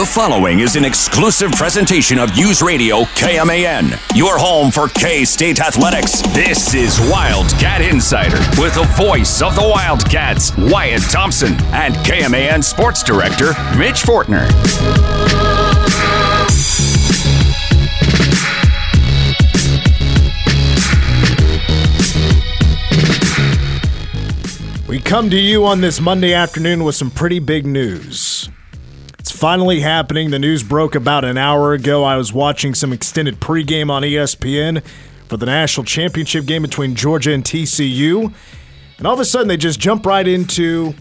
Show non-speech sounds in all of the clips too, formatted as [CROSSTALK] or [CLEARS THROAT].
The following is an exclusive presentation of News Radio KMAN, your home for K State athletics. This is Wildcat Insider with the voice of the Wildcats, Wyatt Thompson, and KMAN sports director, Mitch Fortner. We come to you on this Monday afternoon with some pretty big news. Finally happening. The news broke about an hour ago. I was watching some extended pregame on ESPN for the national championship game between Georgia and TCU. And all of a sudden, they just jump right into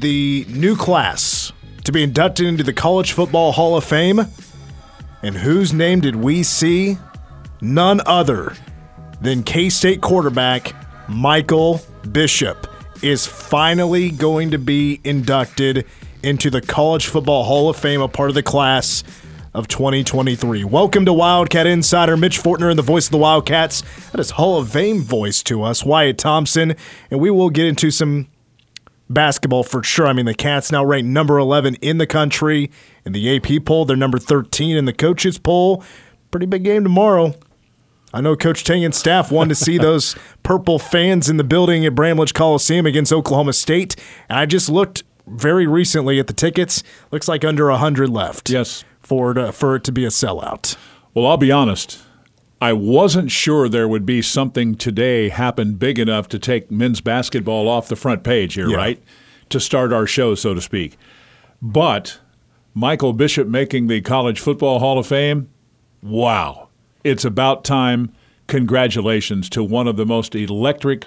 the new class to be inducted into the College Football Hall of Fame. And whose name did we see? None other than K State quarterback Michael Bishop is finally going to be inducted into the College Football Hall of Fame, a part of the class of 2023. Welcome to Wildcat Insider. Mitch Fortner and the voice of the Wildcats. That is Hall of Fame voice to us, Wyatt Thompson. And we will get into some basketball for sure. I mean, the Cats now ranked number 11 in the country in the AP poll. They're number 13 in the coaches poll. Pretty big game tomorrow. I know Coach Tang and staff wanted to see [LAUGHS] those purple fans in the building at Bramlage Coliseum against Oklahoma State. And I just looked very recently at the tickets. Looks like under 100 left. Yes. For it, uh, for it to be a sellout. Well, I'll be honest. I wasn't sure there would be something today happen big enough to take men's basketball off the front page here, Yeah. right? To start our show, so to speak. But Michael Bishop making the College Football Hall of Fame, wow. It's about time. Congratulations to one of the most electric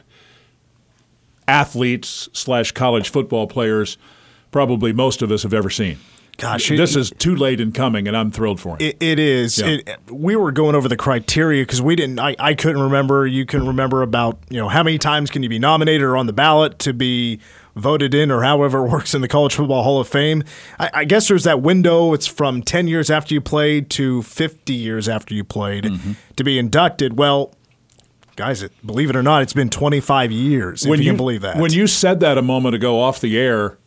athletes slash college football players probably most of us have ever seen. Gosh, this is too late in coming, and I'm thrilled for him. It, it is. Yeah. It, we were going over the criteria because we didn't. I, I couldn't remember. You couldn't remember about you know how many times can you be nominated or on the ballot to be voted in or however it works in the College Football Hall of Fame. I, I guess there's that window. It's from ten years after you played to fifty years after you played Mm-hmm. to be inducted. Well, guys, it, believe it or not, it's been 25 years. if you, can believe that. When you said that a moment ago off the air,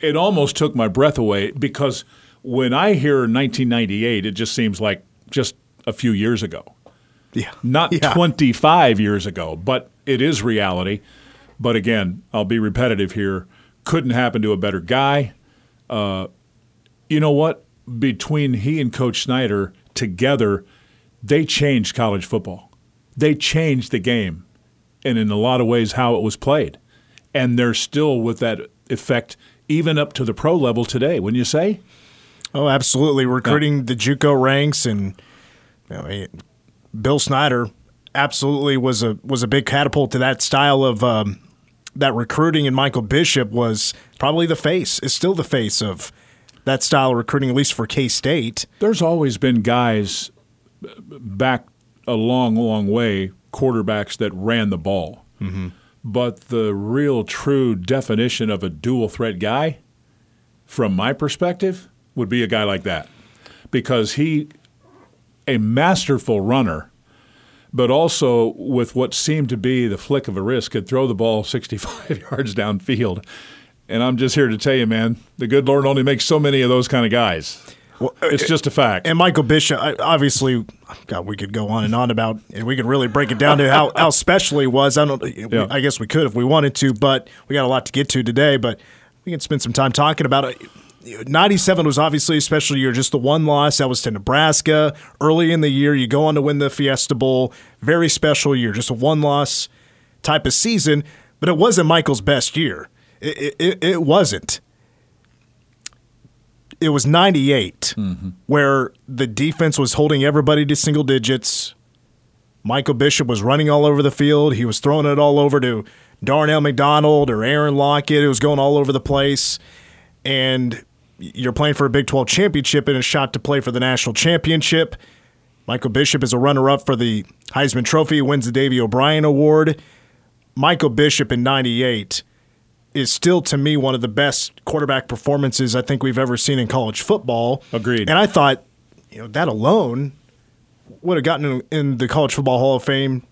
it almost took my breath away because when I hear 1998, it just seems like just a few years ago, yeah, not Yeah. 25 years ago, but it is reality. But again, I'll be repetitive here. Couldn't happen to a better guy. Uh, you know what? Between he and Coach Snyder together, they changed college football. They changed the game, and in a lot of ways, how it was played. And they're still with that effect, even up to the pro level today. Wouldn't you say? Oh, absolutely. Recruiting the JUCO ranks and you know, Bill Snyder absolutely was a was a big catapult to that style of um, that recruiting. And Michael Bishop was probably the face, is still the face of that style of recruiting, at least for K State. There's always been guys back a long, long way, quarterbacks that ran the ball. Mm-hmm. But the real, true definition of a dual threat guy, from my perspective, would be a guy like that. Because he, a masterful runner, but also with what seemed to be the flick of a wrist, could throw the ball [LAUGHS] 65 [LAUGHS] yards downfield. And I'm just here to tell you, man, the good Lord only makes so many of those kind of guys. Well, It's uh, just a fact. And Michael Bishop, I- obviously, God, we could go on and on about, and we could really break it down to how, how special he was. I don't, Yeah. I guess we could if we wanted to, but we got a lot to get to today. But we can spend some time talking about it. 97 was obviously a special year, just the one loss. That was to Nebraska early in the year. You go on to win the Fiesta Bowl. Very special year, just a one loss type of season. But it wasn't Michael's best year. It, it, it wasn't it was 98 mm-hmm. where the defense was holding everybody to single digits. Michael Bishop was running all over the field. He was throwing it all over to Darnell McDonald or Aaron Lockett. It was going all over the place. And you're playing for a Big 12 championship and a shot to play for the national championship. Michael Bishop is a runner up for the Heisman Trophy, wins the Davy O'Brien Award. Michael Bishop in 98 is still to me one of the best quarterback performances I think we've ever seen in college football. Agreed. And I thought, you know, that alone would have gotten in, in the College Football Hall of Fame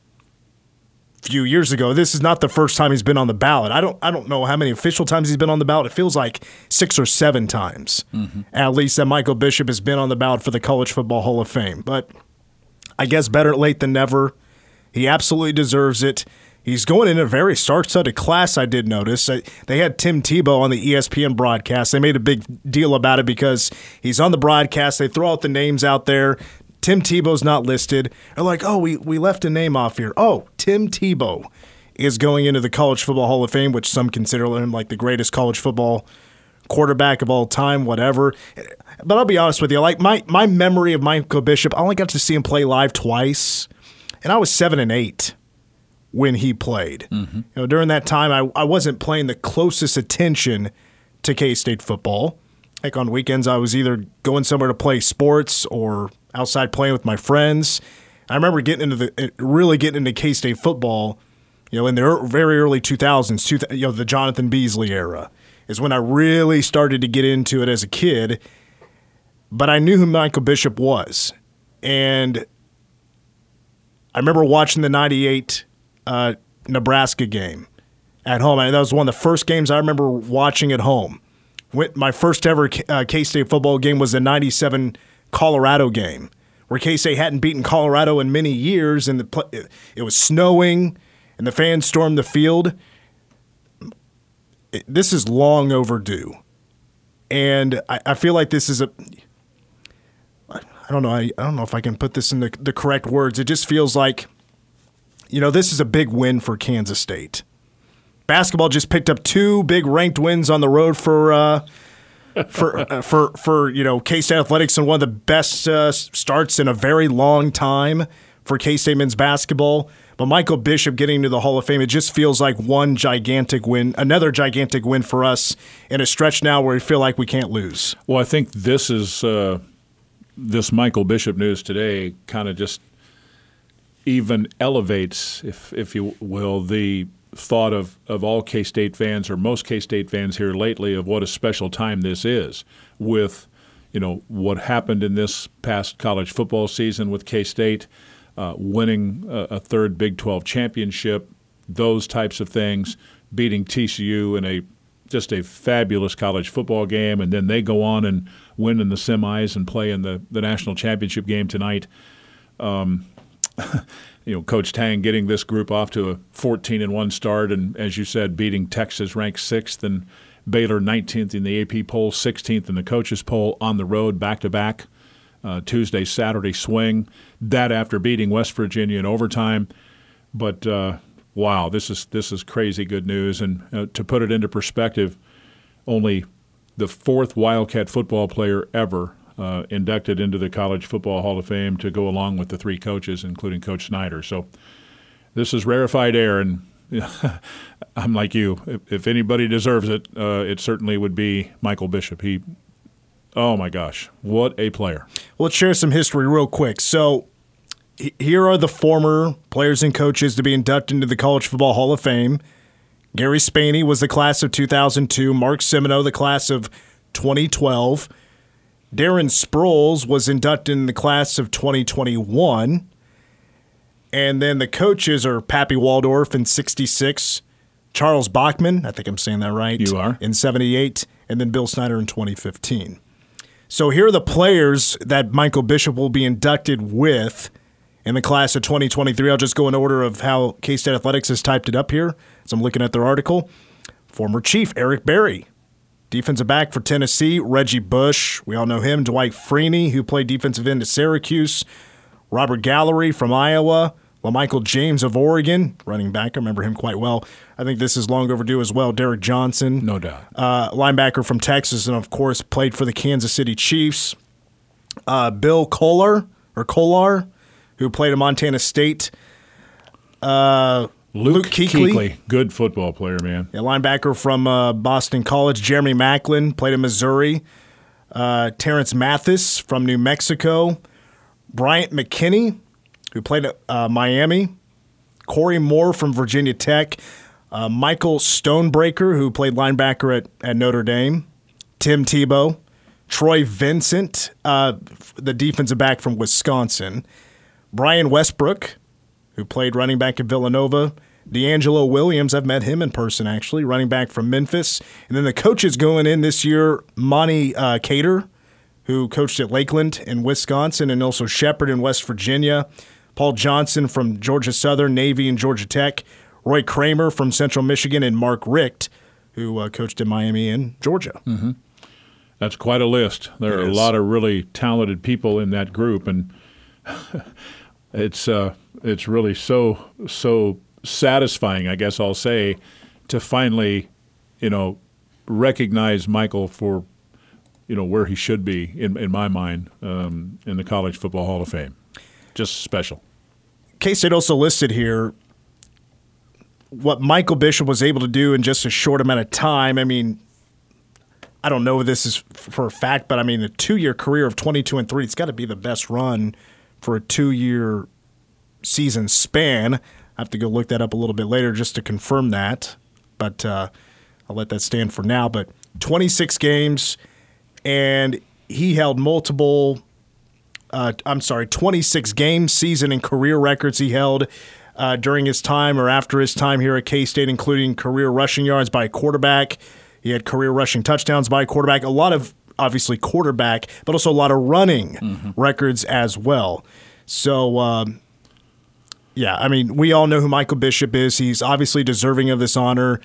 few years ago. This is not the first time he's been on the ballot. I don't I don't know how many official times he's been on the ballot. It feels like six or seven times, mm-hmm. at least that Michael Bishop has been on the ballot for the College Football Hall of Fame. But I guess better late than never. He absolutely deserves it. He's going in a very star-studded class. I did notice they had Tim Tebow on the ESPN broadcast. They made a big deal about it because he's on the broadcast. They throw out the names out there. Tim Tebow's not listed. They're like, oh, we, we left a name off here. Oh, Tim Tebow is going into the College Football Hall of Fame, which some consider him like the greatest college football quarterback of all time, whatever. But I'll be honest with you, like my, my memory of Michael Bishop, I only got to see him play live twice, and I was seven and eight when he played. Mm-hmm. You know, during that time, I, I wasn't paying the closest attention to K State football. Like on weekends, I was either going somewhere to play sports or outside playing with my friends. I remember getting into the really getting into K State football, you know, in the very early 2000s, you know, the Jonathan Beasley era is when I really started to get into it as a kid. But I knew who Michael Bishop was, and I remember watching the '98 uh, Nebraska game at home. And that was one of the first games I remember watching at home. Went, my first ever uh, K State football game was the '97 Colorado game, where K State hadn't beaten Colorado in many years, and the, it was snowing, and the fans stormed the field. This is long overdue, and I, I, feel like this is a. I don't know. I, I don't know if I can put this in the, the correct words. It just feels like, you know, this is a big win for Kansas State. Basketball just picked up two big ranked wins on the road for uh, for uh, for for you know K State athletics and one of the best uh, starts in a very long time for K State men's basketball. But Michael Bishop getting to the Hall of Fame, it just feels like one gigantic win, another gigantic win for us in a stretch now where we feel like we can't lose. Well, I think this is uh, this Michael Bishop news today kind of just even elevates, if if you will, the thought of, of all K State fans or most K State fans here lately of what a special time this is with you know what happened in this past college football season with K State uh, winning a, a, third Big 12 championship, those types of things, beating TCU in a just a fabulous college football game, and then they go on and win in the semis and play in the, the national championship game tonight. Um, [LAUGHS] you know, Coach Tang getting this group off to a 14 and one start, and as you said, beating Texas ranked sixth and Baylor 19th in the AP poll, 16th in the coaches poll on the road back to back. Tuesday, Saturday swing. That after beating West Virginia in overtime. But uh, wow, this is this is crazy good news. And uh, to put it into perspective, only the fourth Wildcat football player ever uh, inducted into the College Football Hall of Fame to go along with the three coaches, including Coach Snyder. So this is rarefied air, and [LAUGHS] I'm like you. If, if anybody deserves it, uh, it certainly would be Michael Bishop. He, oh my gosh, what a player! Well, let's share some history real quick. So. Here are the former players and coaches to be inducted into the College Football Hall of Fame. Gary Spani was the class of 2002. Mark Simoneau, the class of 2012. Darren Sproles was inducted in the class of 2021. And then the coaches are Pappy Waldorf in 66, Charles Bachman, I think I'm saying that right. You are. In 78, and then Bill Snyder in 2015. So here are the players that Michael Bishop will be inducted with in the class of 2023. I'll just go in order of how K State Athletics has typed it up here as I'm looking at their article. Former Chief Eric Berry, Defensive back for Tennessee, Reggie Bush. We all know him. Dwight Freeney, who played defensive end at Syracuse. Robert Gallery from Iowa. LaMichael James of Oregon, running back. I remember him quite well. I think this is long overdue as well. Derrick Johnson. No doubt. Uh, linebacker from Texas, and of course, played for the Kansas City Chiefs. Uh, Bill Kohler, or Kollar, who played at Montana State. Uh, Luke, Luke Kuechly. Kuechly. good football player, man. Yeah, linebacker from uh, Boston College. Jeremy Maclin played in Missouri. Uh, Terance Mathis from New Mexico. Bryant McKinnie, who played at uh, Miami. Corey Moore from Virginia Tech. Uh, Michael Stonebreaker, who played linebacker at, at Notre Dame. Tim Tebow. Troy Vincent, uh, the defensive back from Wisconsin. Brian Westbrook, who played running back at Villanova. DeAngelo Williams, I've met him in person actually, running back from Memphis. And then the coaches going in this year, Monte uh, Cater, who coached at Lakeland in Wisconsin, and also Shepherd in West Virginia. Paul Johnson from Georgia Southern, Navy, and Georgia Tech. Roy Kramer from Central Michigan, and Mark Richt, who uh, coached in Miami and Georgia. Mm-hmm. That's quite a list. There It are is. a lot of really talented people in that group, and [LAUGHS] it's uh, it's really so so satisfying. I guess I'll say to finally, you know, recognize Michael for you know where he should be in in my mind um, in the College Football Hall of Fame. Just special. K State also listed here what Michael Bishop was able to do in just a short amount of time. I mean, I don't know if this is for a fact, but I mean, a two year career of 22 and 3, it's got to be the best run for a two year season span. I have to go look that up a little bit later just to confirm that, but uh, I'll let that stand for now. But 26 games, and he held multiple uh, I'm sorry, 26 game season and career records he held uh, during his time or after his time here at K State, including career rushing yards by a quarterback. He had career rushing touchdowns by a quarterback. A lot of obviously quarterback, but also a lot of running records as well. So. Um, yeah, I mean, we all know who Michael Bishop is. He's obviously deserving of this honor.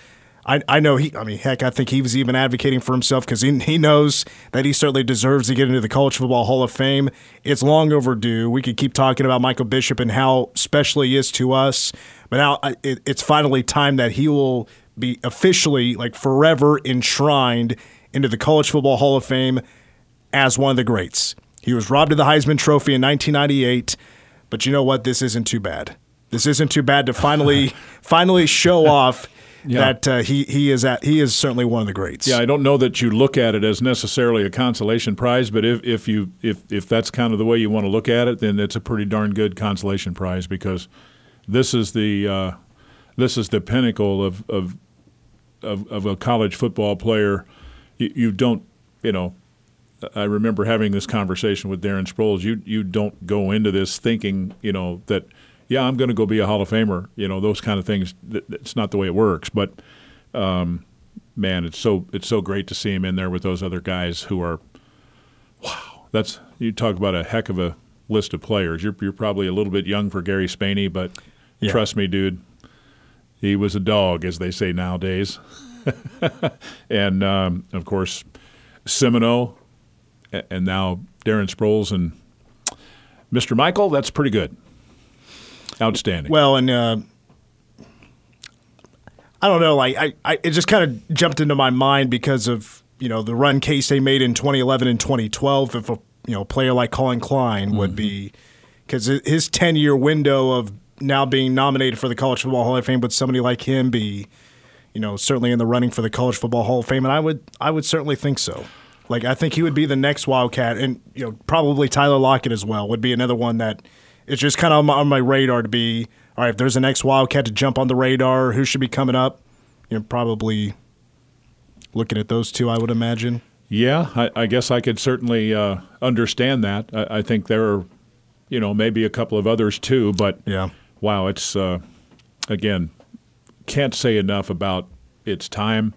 I, I know he, I mean, heck, I think he was even advocating for himself because he, he knows that he certainly deserves to get into the College Football Hall of Fame. It's long overdue. We could keep talking about Michael Bishop and how special he is to us, but now it, it's finally time that he will be officially, like, forever enshrined into the College Football Hall of Fame as one of the greats. He was robbed of the Heisman Trophy in 1998, but you know what? This isn't too bad. This isn't too bad to finally [LAUGHS] finally show off Yeah. that uh, he he is at he is certainly one of the greats. Yeah, I don't know that you look at it as necessarily a consolation prize, but if, if you if if that's kind of the way you want to look at it, then it's a pretty darn good consolation prize because this is the uh, this is the pinnacle of of of, of a college football player. You, you don't, you know. I remember having this conversation with Darren Sproles. You you don't go into this thinking, you know, that yeah, I'm going to go be a Hall of Famer. You know, those kind of things. Th- It's not the way it works. But um, man, it's so it's so great to see him in there with those other guys who are wow. That's you talk about a heck of a list of players. You're you're probably a little bit young for Gary Spani, but Yeah. trust me, dude, he was a dog, as they say nowadays. [LAUGHS] and um, of course, Simoneau, and now Darren Sproles and Mr. Michael. That's pretty good. Outstanding. Well, and uh, I don't know, like I, I it just kind of jumped into my mind because of you know the run case they made in 2011 and 2012. If a you know player like Collin Klein would be because his 10 year window of now being nominated for the College Football Hall of Fame would somebody like him be you know certainly in the running for the College Football Hall of Fame, and I would I would certainly think so. Like I think he would be the next Wildcat, and you know probably Tyler Lockett as well would be another one that it's just kind of on my, on my radar to be. All right, if there's a next Wildcat to jump on the radar, who should be coming up? You know, probably looking at those two, I would imagine. Yeah, I, I guess I could certainly uh, understand that. I, I think there are, you know, maybe a couple of others too. But Yeah. wow, it's uh, again, can't say enough about its time,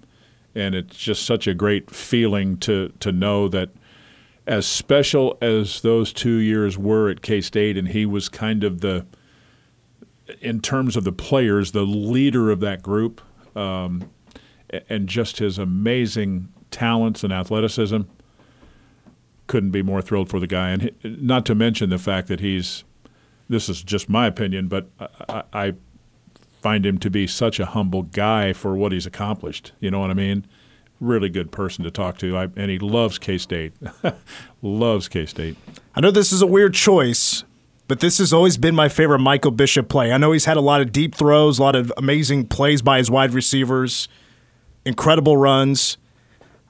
and it's just such a great feeling to to know that as special as those two years were at K State, and he was kind of the, in terms of the players, the leader of that group, um, and just his amazing talents and athleticism. Couldn't be more thrilled for the guy, and not to mention the fact that he's. This is just my opinion, but I, I, I find him to be such a humble guy for what he's accomplished. You know what I mean? Really good person to talk to, I, and he loves K State. [LAUGHS] loves K State. I know this is a weird choice, but this has always been my favorite Michael Bishop play. I know he's had a lot of deep throws, a lot of amazing plays by his wide receivers, incredible runs.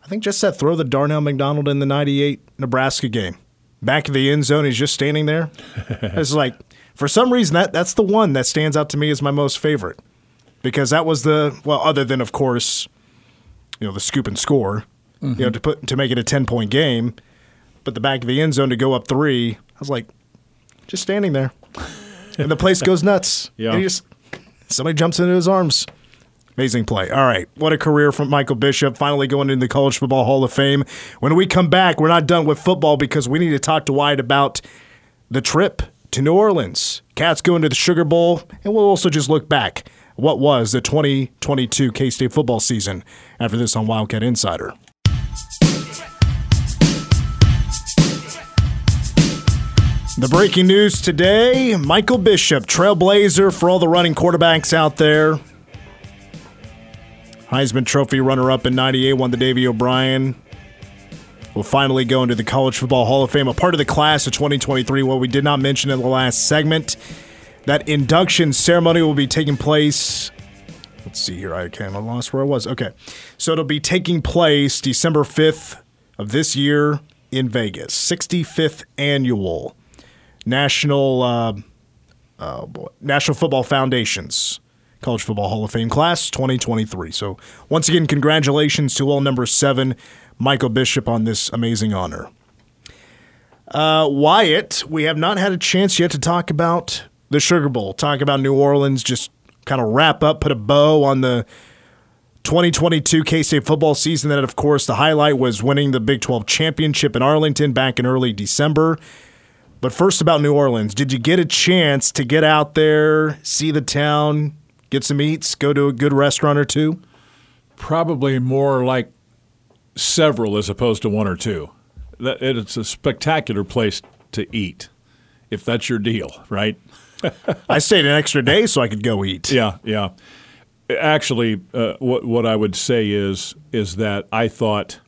I think just that throw to Darnell McDonald in the 98 Nebraska game. Back of the end zone, he's just standing there. it's like, for some reason, that, that's the one that stands out to me as my most favorite. Because that was the, well, other than, of course, you know, the scoop and score, you know, to put to make it a 10 point game but the back of the end zone to go up three. I was like, just standing there, and the place goes nuts. Yeah. [LAUGHS] And he just somebody jumps into his arms. Amazing play. All right. What a career from Michael Bishop, finally going into the College Football Hall of Fame. When we come back, we're not done with football because we need to talk to Wyatt about the trip to New Orleans. Cats going to the Sugar Bowl, and we'll also just look back what was the 2022 K State football season after this on Wildcat Insider. The breaking news today Michael Bishop, trailblazer for all the running quarterbacks out there. Heisman Trophy runner up in 98, won the Davy O'Brien. Will finally go into the College Football Hall of Fame, a part of the class of 2023. What we did not mention in the last segment that induction ceremony will be taking place. Let's see here. I kind of lost where I was. Okay. So it'll be taking place December 5th of this year in Vegas. 65th annual National uh, oh National Football Foundation's College Football Hall of Fame class 2023. So once again, congratulations to all number seven, Michael Bishop, on this amazing honor. Uh, Wyatt, we have not had a chance yet to talk about the Sugar Bowl, talk about New Orleans, just kind of wrap up, put a bow on the 2022 K State football season. That, of course, the highlight was winning the Big 12 championship in Arlington back in early December. But first, about New Orleans. Did you get a chance to get out there, see the town, get some eats, go to a good restaurant or two? Probably more like several as opposed to one or two. It's a spectacular place to eat, if that's your deal, right? [LAUGHS] I stayed an extra day so I could go eat. Yeah, yeah. Actually, uh, what what I would say is is that I thought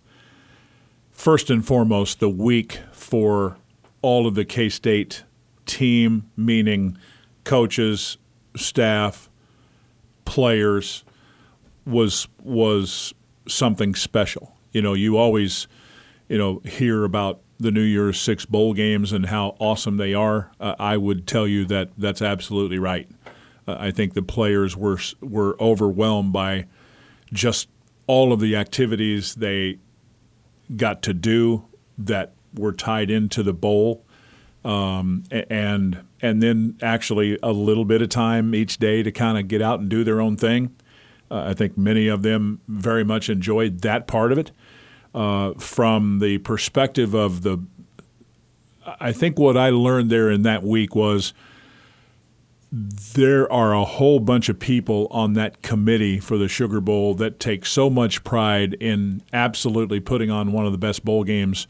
first and foremost the week for all of the K State team, meaning coaches, staff, players, was was something special. You know, you always, you know, hear about the New Year's Six bowl games and how awesome they are. Uh, I would tell you that that's absolutely right. Uh, I think the players were were overwhelmed by just all of the activities they got to do that were tied into the bowl, um, and and then actually a little bit of time each day to kind of get out and do their own thing. Uh, I think many of them very much enjoyed that part of it. Uh, from the perspective of the, I think what I learned there in that week was there are a whole bunch of people on that committee for the Sugar Bowl that take so much pride in absolutely putting on one of the best bowl games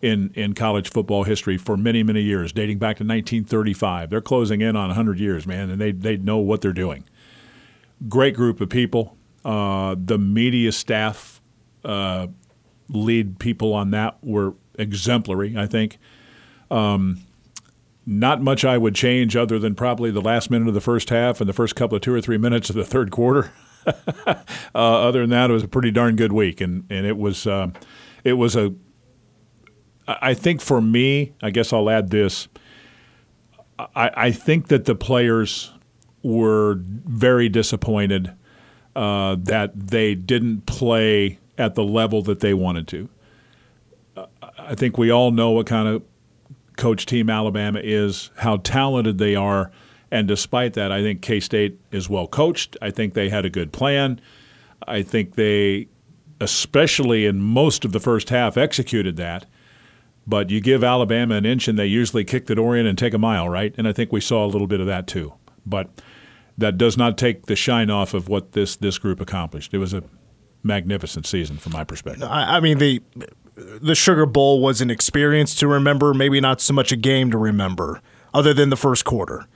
in, in college football history for many, many years, dating back to 1935. They're closing in on 100 years, man, and they, they know what they're doing. Great group of people. Uh, the media staff, uh, lead people on that were exemplary, I think. Um, not much I would change other than probably the last minute of the first half and the first couple of two or three minutes of the third quarter. [LAUGHS] uh, other than that, it was a pretty darn good week, and and it was uh, it was a I think for me, I guess I'll add this. I, I think that the players were very disappointed uh, that they didn't play at the level that they wanted to. I think we all know what kind of coach team Alabama is, how talented they are. And despite that, I think K State is well coached. I think they had a good plan. I think they, especially in most of the first half, executed that. But you give Alabama an inch and they usually kick the door in and take a mile, right? And I think we saw a little bit of that too. But that does not take the shine off of what this this group accomplished. It was a magnificent season from my perspective. I, I mean the the Sugar Bowl was an experience to remember, maybe not so much a game to remember, other than the first quarter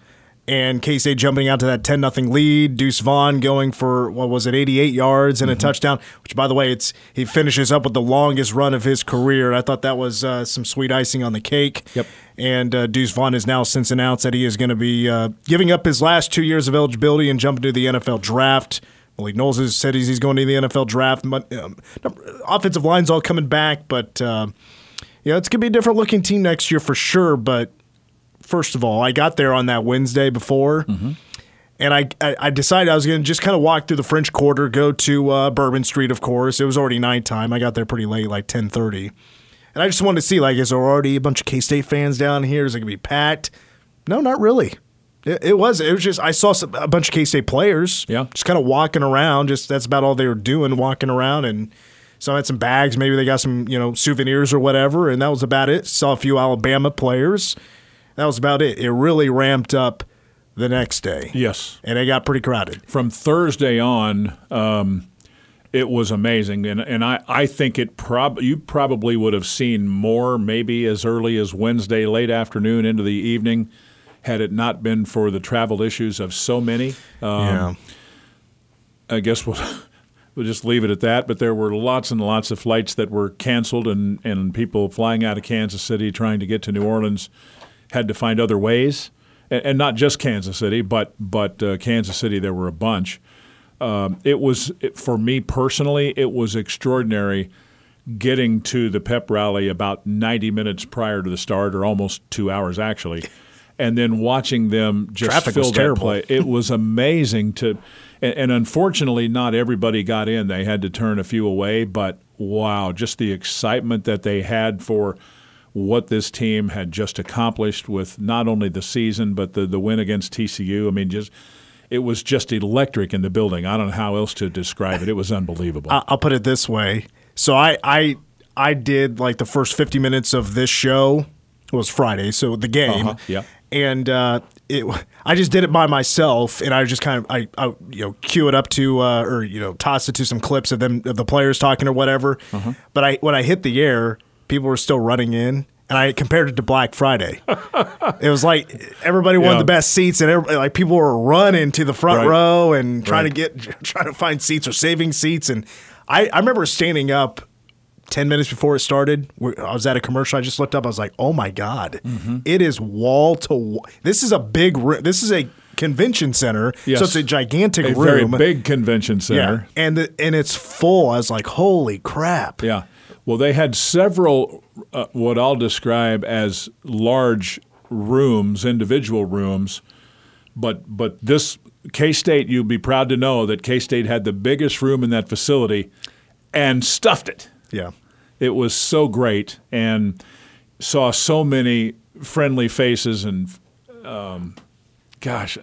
and K State jumping out to that 10 0 lead. Deuce Vaughn going for, what was it, 88 yards and mm-hmm. a touchdown, which, by the way, it's he finishes up with the longest run of his career. I thought that was uh, some sweet icing on the cake. Yep. And uh, Deuce Vaughn has now since announced that he is going to be uh, giving up his last two years of eligibility and jumping to the NFL draft. Malik Knowles has said he's going to the NFL draft. Um, offensive line's all coming back, but. Uh, yeah, it's going to be a different looking team next year for sure, but first of all. I got there on that Wednesday before. Mm-hmm. And I, I decided I was going to just kind of walk through the French Quarter, go to uh, Bourbon Street, of course. It was already nighttime. I got there pretty late, like 1030. And I just wanted to see, like, is there already a bunch of K-State fans down here? Is it going to be packed? No, not really. It, it was. It was just I saw some, a bunch of K State players. Yeah. just kind of walking around. Just that's about all they were doing, walking around, and some had some bags. Maybe they got some you know souvenirs or whatever, and that was about it. Saw a few Alabama players. That was about it. It really ramped up the next day. Yes. and it got pretty crowded. From Thursday on, um, it was amazing, and and I, I think it prob you probably would have seen more maybe as early as Wednesday late afternoon into the evening, had it not been for the travel issues of so many. Um, yeah, I guess we'll [LAUGHS] we'll just leave it at that. But there were lots and lots of flights that were canceled, and and people flying out of Kansas City trying to get to New Orleans had to find other ways, and, and not just Kansas City, but but uh, Kansas City. There were a bunch. Um, it was it, for me personally, it was extraordinary getting to the pep rally about 90 minutes prior to the start, or almost two hours actually, and then watching them just Traffic fill terrible. play. It was amazing to, and, and unfortunately, not everybody got in. They had to turn a few away, but wow, just the excitement that they had for what this team had just accomplished with not only the season but the the win against TCU. I mean, just it was just electric in the building. I don't know how else to describe it. It was unbelievable. [LAUGHS] I'll put it this way. So I I I did like the first fifty minutes of this show it was Friday, so the game. Uh-huh, yeah. And uh, it, I just did it by myself, and I just kind of I, I you know cue it up to uh, or you know toss it to some clips of them of the players talking or whatever. Uh-huh. But I when I hit the air, people were still running in, and I compared it to Black Friday. it was like everybody wanted the best seats, and like people were running to the front Right. row and trying Right. to get [LAUGHS] trying to find seats or saving seats. And I, I remember standing up 10 minutes before it started. I was at a commercial. I just looked up. I was like, oh my God, Mm-hmm. it is wall to wall. This is a big room. This is a convention center. Yes. So it's a gigantic a room. very big convention yeah. center. And, the, and it's full. I was like, holy crap. Yeah. Well, they had several uh, what I'll describe as large rooms, individual rooms, but but this K State, you'd be proud to know that K State had the biggest room in that facility and stuffed it. Yeah. It was so great and saw so many friendly faces and, um, gosh,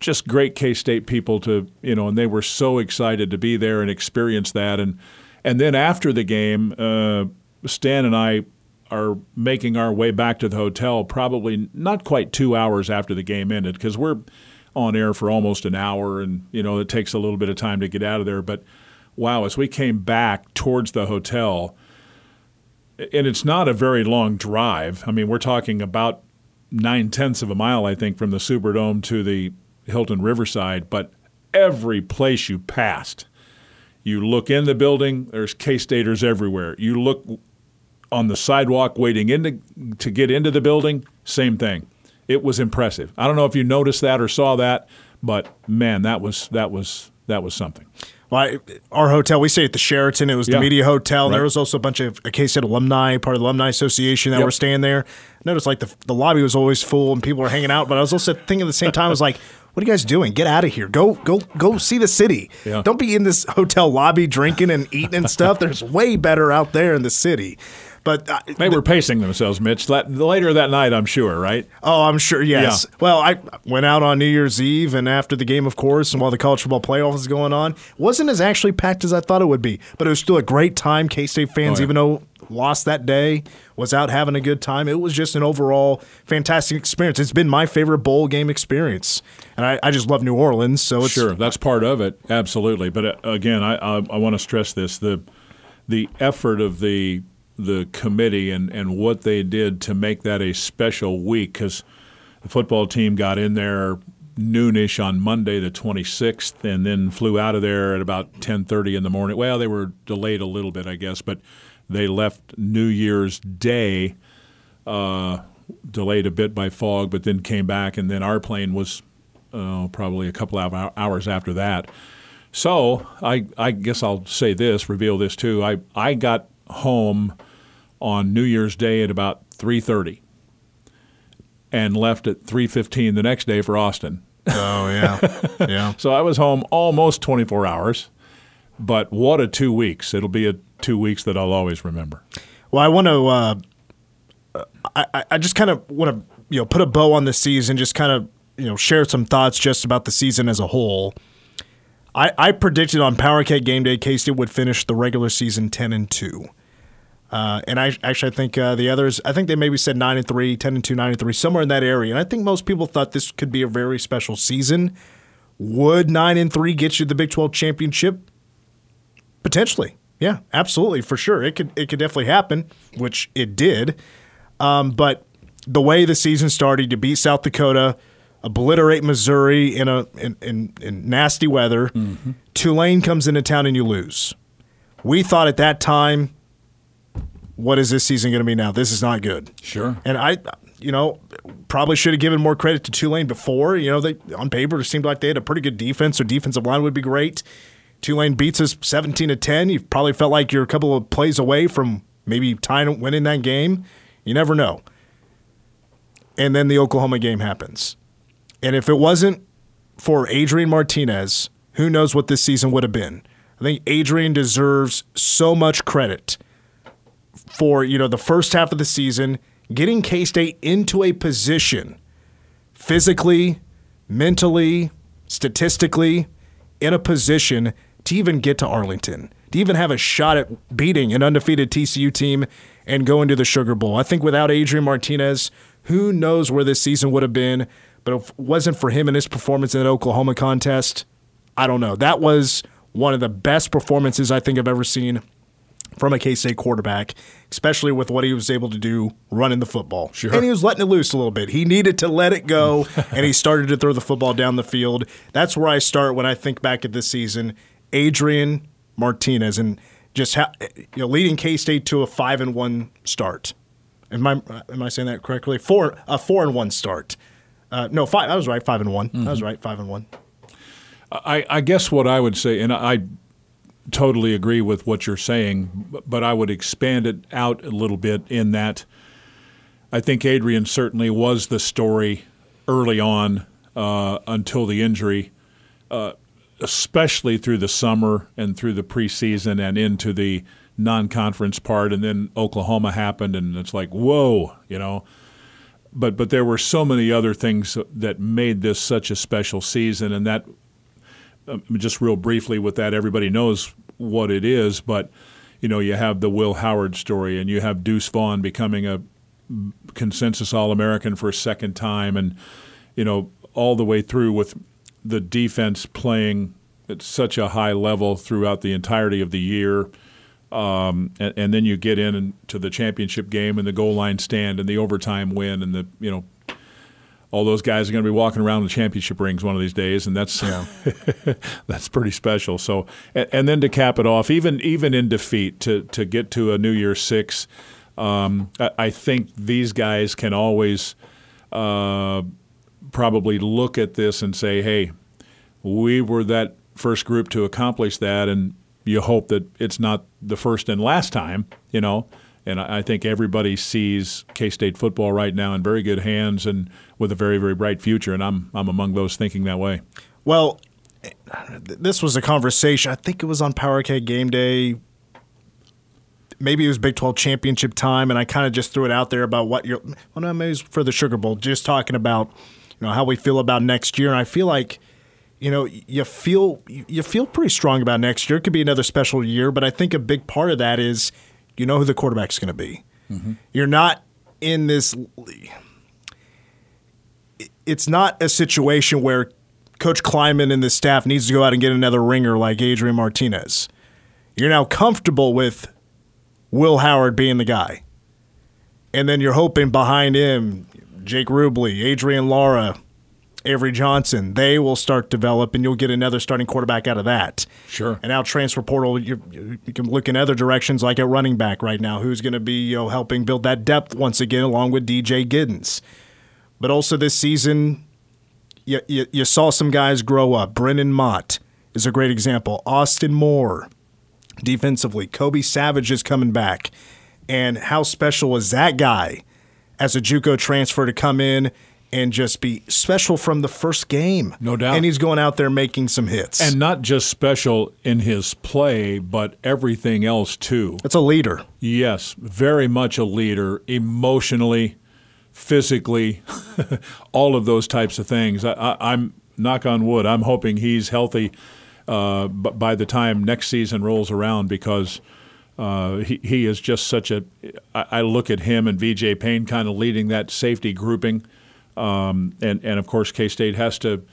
just great K State people to you know, and they were so excited to be there and experience that. And and then after the game, uh, Stan and I are making our way back to the hotel, probably not quite two hours after the game ended, because we're on air for almost an hour, and you know it takes a little bit of time to get out of there. But wow, as we came back towards the hotel, and it's not a very long drive. I mean, we're talking about nine tenths of a mile, I think, from the Superdome to the Hilton Riverside. But every place you passed, you look in the building, there's K Staters everywhere. You look on the sidewalk waiting in to, to get into the building, same thing. It was impressive. I don't know if you noticed that or saw that, but man, that was that was that was something. Well, I, our hotel, we stayed at the Sheraton. It was the Yeah. media hotel. And there was also a bunch of K State alumni, part of the Alumni Association that Yep. were staying there. I Noticed like the, the lobby was always full and people were hanging out. But I was also thinking at the same time, I was like, what are you guys doing? Get out of here. Go, go, go see the city. Yeah. Don't be in this hotel lobby drinking and eating and stuff. There's way better out there in the city. But uh, They were pacing themselves, Mitch. That, later that night, I'm sure, right? Oh, I'm sure. Yes. Yeah. Well, I went out on New Year's Eve and after the game, of course, and while the college football playoff was going on, wasn't as actually packed as I thought it would be. But it was still a great time. K State fans, Oh, yeah. even though lost that day, was out having a good time. It was just an overall fantastic experience. It's been my favorite bowl game experience, and I, I just love New Orleans. So it's Sure, that's part of it, absolutely. But uh, again, I, I, I want to stress this: the the effort of the the committee and, and what they did to make that a special week because the football team got in there noonish on Monday the 26th and then flew out of there at about 10:30 in the morning. Well, they were delayed a little bit, I guess, but they left New Year's Day uh, delayed a bit by fog, but then came back, and then our plane was uh, probably a couple of hours after that. So I, I guess I'll say this, reveal this too. I, I got home on New Year's Day at about 3:30, and left at 3:15 the next day for Austin. oh yeah, [LAUGHS] yeah. So I was home almost 24 hours, but what a two weeks! It'll be a two weeks that I'll always remember. Well, I want to. Uh, I I- just kind of want to you know put a bow on the season. Just kind of you know share some thoughts just about the season as a whole. I, I predicted on Power Cat Game Day K State would finish the regular season ten and two. Uh, and I actually I think uh, the others I think they maybe said nine and three, 10 and two, nine and three, somewhere in that area. And I think most people thought this could be a very special season. Would nine and three get you the Big Twelve championship? Potentially, yeah, absolutely, for sure. It could it could definitely happen, which it did. Um, but the way the season started, you beat South Dakota, obliterate Missouri in a in, in, in nasty weather. Mm-hmm. Tulane comes into town and you lose. We thought at that time what is this season going to be now? This is not good. Sure. And I, you know, probably should have given more credit to Tulane before. You know, they on paper it seemed like they had a pretty good defense. Their defensive line would be great. Tulane beats us 17 to 10. You probably felt like you're a couple of plays away from maybe tying winning that game. You never know. And then the Oklahoma game happens. And if it wasn't for Adrian Martinez, who knows what this season would have been. I think Adrian deserves so much credit for you know the first half of the season, getting K State into a position physically, mentally, statistically, in a position to even get to Arlington, to even have a shot at beating an undefeated TCU team and go into the Sugar Bowl. I think without Adrian Martinez, who knows where this season would have been. But if it wasn't for him and his performance in that Oklahoma contest, I don't know. That was one of the best performances I think I've ever seen from a K State quarterback, especially with what he was able to do running the football. Sure. And he was letting it loose a little bit. He needed to let it go, [LAUGHS] and he started to throw the football down the field. That's where I start when I think back at this season. Adrian Martinez and just ha- you know, leading K State to a five and one start. Am I am I saying that correctly? Four a four and one start. Uh, no, five. I was right. Five and one. Mm-hmm. I was right. Five and one. I, I guess what I would say, and I totally agree with what you're saying, but I would expand it out a little bit in that I think Adrian certainly was the story early on uh, until the injury, uh, especially through the summer and through the preseason and into the non-conference part, and then Oklahoma happened, and it's like whoa, you know. But but there were so many other things that made this such a special season, and that um, just real briefly with that, everybody knows what it is, but you know, you have the Will Howard story, and you have Deuce Vaughn becoming a consensus All American for a second time, and you know, all the way through with the defense playing at such a high level throughout the entirety of the year. Um, and, and, then you get in into the championship game and the goal line stand and the overtime win and the you know all those guys are going to be walking around the championship rings one of these days, and that's yeah. [LAUGHS] that's pretty special. So, and, and, then to cap it off, even even in defeat, to to get to a New Year Six, um, I, I, think these guys can always uh, probably look at this and say, "Hey, we were that first group to accomplish that," and you hope that it's not the first and last time, you know. And I think everybody sees K State football right now in very good hands and with a very, very bright future. And I'm, I'm among those thinking that way. Well, this was a conversation. I think it was on Power Cat Game Day. Maybe it was Big 12 championship time. And I kind of just threw it out there about what you're, well, no, maybe it was for the Sugar Bowl, just talking about you know how we feel about next year. And I feel like you know, you feel you feel pretty strong about next year. It could be another special year, but I think a big part of that is you know who the quarterback's going to be. Mm-hmm. You're not in this. It's not a situation where Coach Klieman and the staff needs to go out and get another ringer like Adrian Martinez. You're now comfortable with Will Howard being the guy. And then you're hoping behind him, Jake Rubley, Adryan Lara, Avery Johnson, they will start develop, and you'll get another starting quarterback out of that. Sure. And now transfer portal, you, you can look in other directions, like at running back right now, who's going to be you know helping build that depth once again, along with DJ Giddens. But also this season, you, you, you saw some guys grow up. Brendan Mott is a great example. Austin Moore, defensively. Kobe Savage is coming back. And how special was that guy as a JUCO transfer to come in and just be special from the first game. No doubt. And he's going out there making some hits. And not just special in his play, but everything else too. It's a leader. Yes, very much a leader emotionally, physically, [LAUGHS] all of those types of things. I, I, I'm knock on wood. I'm hoping he's healthy uh, by the time next season rolls around because. Uh, he, he is just such a. I, I look at him and VJ Payne kind of leading that safety grouping, um, and and of course K State has to,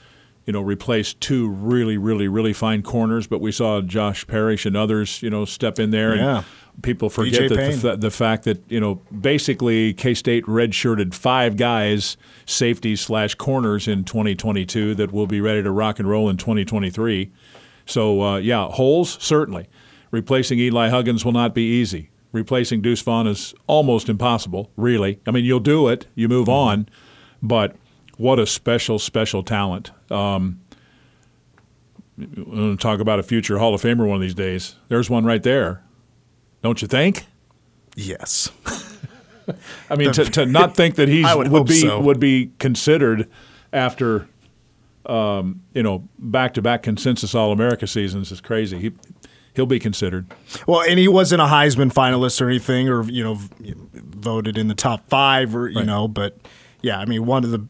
you know, replace two really really really fine corners. But we saw Josh Parrish and others, you know, step in there. Yeah. And, people forget the, the, fact that you know basically K State redshirted five guys, safeties slash corners in 2022 that will be ready to rock and roll in 2023. So uh, yeah, holes certainly. Replacing Eli Huggins will not be easy. Replacing Deuce Vaughn is almost impossible, really. I mean, you'll do it, you move mm-hmm. on, but what a special, special talent. Um, to talk about a future Hall of Famer one of these days. There's one right there. Don't you think? Yes. [LAUGHS] I mean, to, to not think that he [LAUGHS] would, would, be so. would be considered after um, you know back to back consensus All America seasons is crazy. He he'll be considered. Well, and he wasn't a Heisman finalist or anything, or you know, voted in the top five, or you right. know, but yeah, I mean, one of the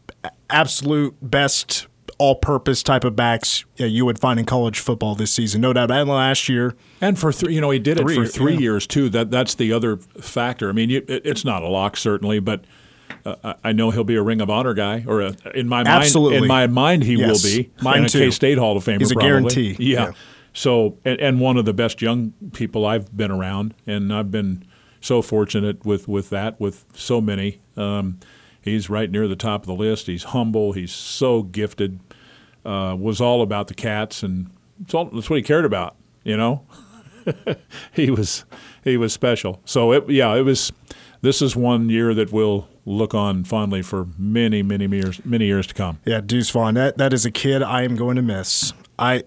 absolute best all-purpose type of backs yeah, you would find in college football this season, no doubt. And last year, and for three, you know, he did three, it for three yeah. years too. That that's the other factor. I mean, it, it's not a lock certainly, but uh, I know he'll be a Ring of Honor guy, or a, in my Absolutely. mind, in my mind, he yes. will be. Mine and too. K State Hall of Famer. He's a probably. guarantee. Yeah. yeah. So, and, and one of the best young people I've been around, and I've been so fortunate with with that, with so many. Um, he's right near the top of the list. He's humble. He's so gifted uh, was all about the cats, and all, that's what he cared about. You know, [LAUGHS] he was he was special. So it, yeah, it was. This is one year that we'll look on fondly for many, many years, many years to come. Yeah, Deuce Vaughn. That that is a kid I am going to miss. I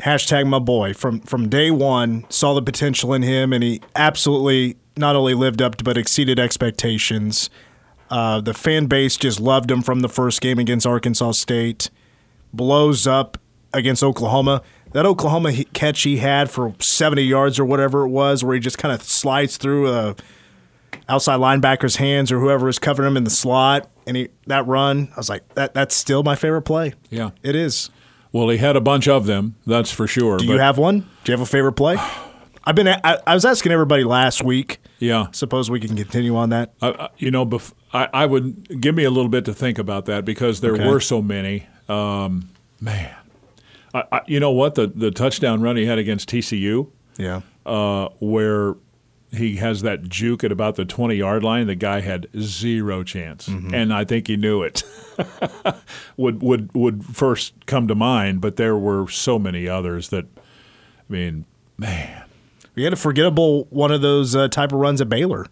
hashtag my boy from from day one saw the potential in him, and he absolutely not only lived up to but exceeded expectations. Uh, the fan base just loved him from the first game against Arkansas State blows up against Oklahoma. That Oklahoma catch he had for 70 yards or whatever it was, where he just kind of slides through a outside linebacker's hands or whoever is covering him in the slot, and he that run, I was like, that that's still my favorite play. Yeah, it is. Well, he had a bunch of them, that's for sure. Do you have one? Do you have a favorite play? I've been. I, I, was asking everybody last week. Yeah. Suppose we can continue on that. Uh, you know, bef- I, I would give me a little bit to think about that because there okay. were so many. Um, man, I, I, you know what the the touchdown run he had against TCU, yeah, uh, where he has that juke at about the 20 yard line. The guy had zero chance, mm-hmm. and I think he knew it. [LAUGHS] would would would first come to mind, but there were so many others that, I mean, man, we had a forgettable one of those uh, type of runs at Baylor.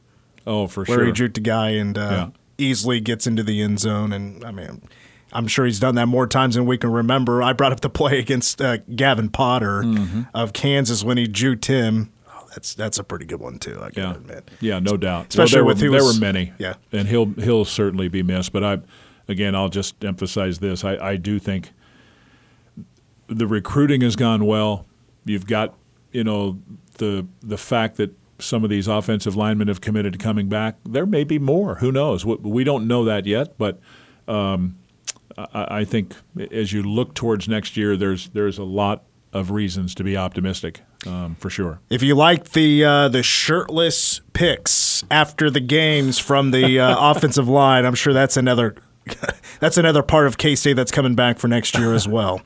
Oh, for sure, where he juked a guy and uh, yeah. easily gets into the end zone, and I mean I'm sure he's done that more times than we can remember. I brought up the play against uh, Gavin Potter mm-hmm. of Kansas when he juked him. Oh, that's that's a pretty good one too. I can yeah. admit. Yeah, no doubt. Especially well, with were, was, there were many. Yeah, and he'll he'll certainly be missed. But I, again, I'll just emphasize this. I, I do think the recruiting has gone well. You've got you know the the fact that some of these offensive linemen have committed to coming back. There may be more. Who knows? We don't know that yet, but. Um, I think as you look towards next year, there's there's a lot of reasons to be optimistic um, for sure. If you like the uh, the shirtless picks after the games from the uh, [LAUGHS] offensive line, I'm sure that's another [LAUGHS] that's another part of K State that's coming back for next year as well.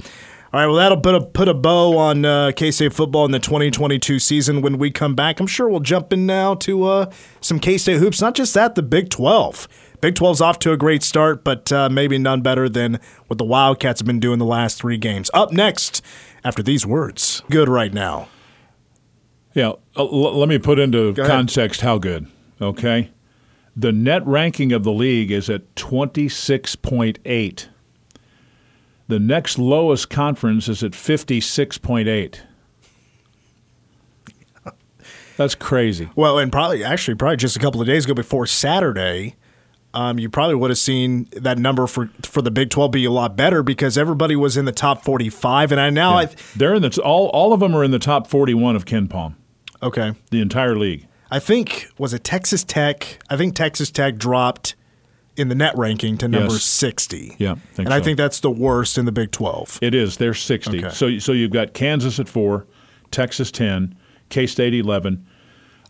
All right, well, that'll put a, put a bow on uh, K State football in the 2022 season when we come back. I'm sure we'll jump in now to uh, some K State hoops. Not just that, the Big 12. Big 12's off to a great start, but uh, maybe none better than what the Wildcats have been doing the last three games. Up next, after these words, good right now. Yeah, uh, l- let me put into context how good, okay? The net ranking of the league is at 26.8. The next lowest conference is at 56.8. That's crazy. Well, and probably actually probably just a couple of days ago before Saturday, um, you probably would have seen that number for for the Big Twelve be a lot better because everybody was in the top forty five, and I now yeah. they're in the all all of them are in the top forty one of KenPom. Okay, the entire league. I think was it Texas Tech. I think Texas Tech dropped in the net ranking to number Yes. 60. Yeah, and I so. think that's the worst in the Big 12. It is. They're 60. Okay. So so you've got Kansas at 4, Texas 10, K-State 11,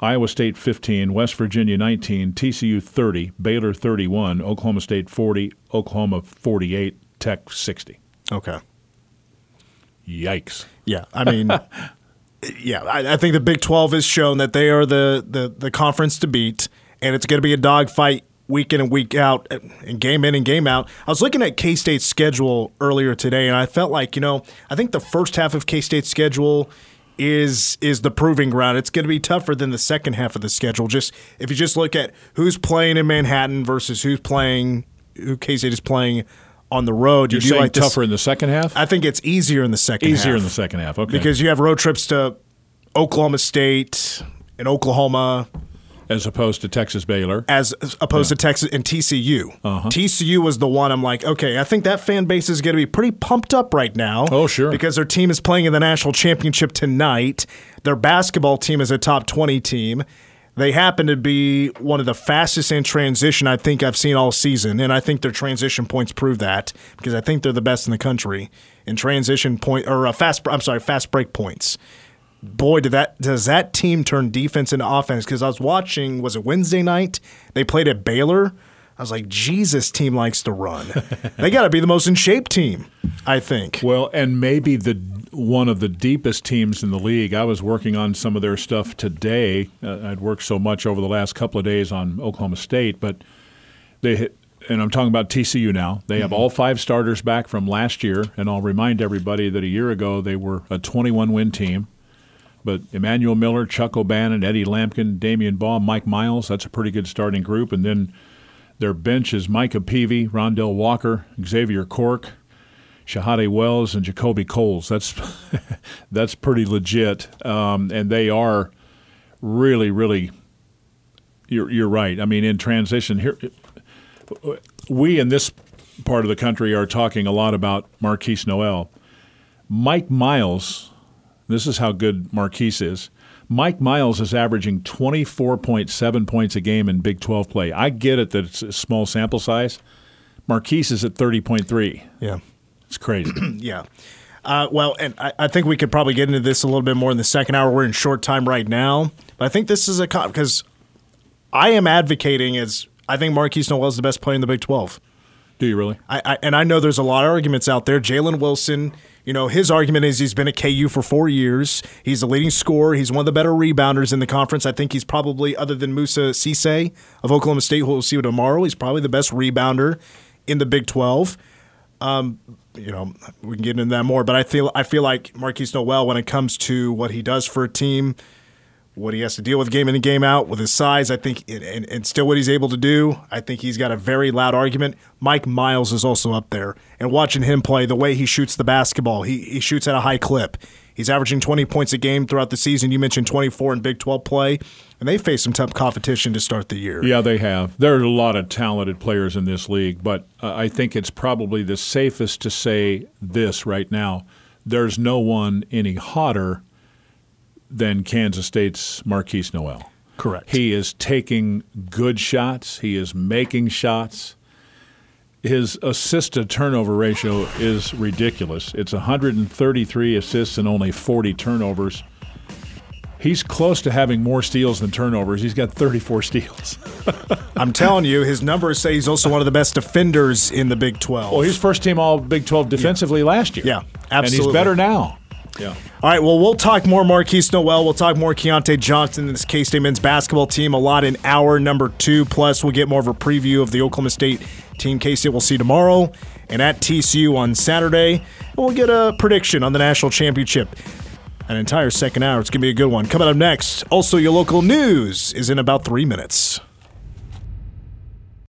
Iowa State 15, West Virginia 19, TCU 30, Baylor 31, Oklahoma State 40, Oklahoma 48, Tech 60. Okay. Yikes. Yeah, I mean, [LAUGHS] yeah, I, I think the Big 12 has shown that they are the, the, the conference to beat, and it's going to be a dogfight week in and week out, and game in and game out. I was looking at K State's schedule earlier today, and I felt like, you know, I think the first half of K State's schedule is is the proving ground. It's going to be tougher than the second half of the schedule. Just if you just look at who's playing in Manhattan versus who's playing, who K State is playing on the road, You're you saying like this- tougher in the second half? I think it's easier in the second Easier half in the second half. Okay. because you have road trips to Oklahoma State and Oklahoma as opposed to Texas Baylor. as opposed to Texas and TCU. TCU was the one I'm like, okay, I think that fan base is going to be pretty pumped up right now. Oh, sure. Because their team is playing in the national championship tonight. Their basketball team is a top 20 team. They happen to be one of the fastest in transition I think I've seen all season, and I think their transition points prove that because I think they're the best in the country in transition point or uh, fast. I'm sorry, fast break points boy, did that does that team turn defense into offense? Because I was watching, was it Wednesday night? They played at Baylor. I was like, Jesus, team likes to run. [LAUGHS] they got to be the most in shape team, I think. Well, and maybe the one of the deepest teams in the league. I was working on some of their stuff today. Uh, I'd worked so much over the last couple of days on Oklahoma State, but they hit, and I'm talking about TCU now. They have all five starters back from last year, and I'll remind everybody that a year ago they were a 21 win team. But Emmanuel Miller, Chuck O'Bannon, Eddie Lampkin, Damion Baugh, Mike Miles, that's a pretty good starting group. And then their bench is Micah Peavy, Rondel Walker, Xavier Cork, Shahada Wells, and JaKobe Coles. That's [LAUGHS] that's pretty legit. Um, and they are really, really. You're you're right. I mean, in transition here, we in this part of the country are talking a lot about Markquis Nowell. Mike Miles, this is how good Markquis is. Mike Miles is averaging 24.7 points a game in Big 12 play. I get it that it's a small sample size. Markquis is at 30.3. Yeah. It's crazy. [CLEARS THROAT] Yeah. Uh, well, and I, I think we could probably get into this a little bit more in the second hour. We're in short time right now, but I think this is a because I am advocating as I think Markquis Nowell is the best player in the Big Twelve. Do you really? I, I and I know there's a lot of arguments out there. Jalen Wilson, you know, his argument is he's been at KU for four years. He's the leading scorer. He's one of the better rebounders in the conference. I think he's probably, other than Moussa Cisse of Oklahoma State, who we'll see tomorrow, he's probably the best rebounder in the Big Twelve. Um, you know, we can get into that more, but I feel I feel like Markquis Nowell, when it comes to what he does for a team, what he has to deal with game in and game out with his size, I think, and, and, still what he's able to do, I think he's got a very loud argument. Mike Miles is also up there. And watching him play, the way he shoots the basketball, he, he shoots at a high clip. He's averaging 20 points a game throughout the season. You mentioned 24 in Big 12 play, and they face some tough competition to start the year. Yeah, they have. There are a lot of talented players in this league, but uh, I think it's probably the safest to say this right now. There's no one any hotter than Kansas State's Markquis Nowell. Correct. He is taking good shots. He is making shots. His assist to turnover ratio is ridiculous. It's 133 assists and only 40 turnovers. He's close to having more steals than turnovers. He's got 34 steals. [LAUGHS] I'm telling you, his numbers say he's also one of the best defenders in the Big 12. Well, he's first team All Big 12 defensively last year. Yeah, And absolutely. he's better now. Yeah. All right, well, we'll talk more Markquis Nowell. We'll talk more Keyontae Johnson and this K State men's basketball team a lot in hour number two. Plus, we'll get more of a preview of the Oklahoma State team K State we'll see tomorrow and at TCU on Saturday. And we'll get a prediction on the national championship. An entire second hour. It's going to be a good one. Coming up next, also, your local news is in about three minutes.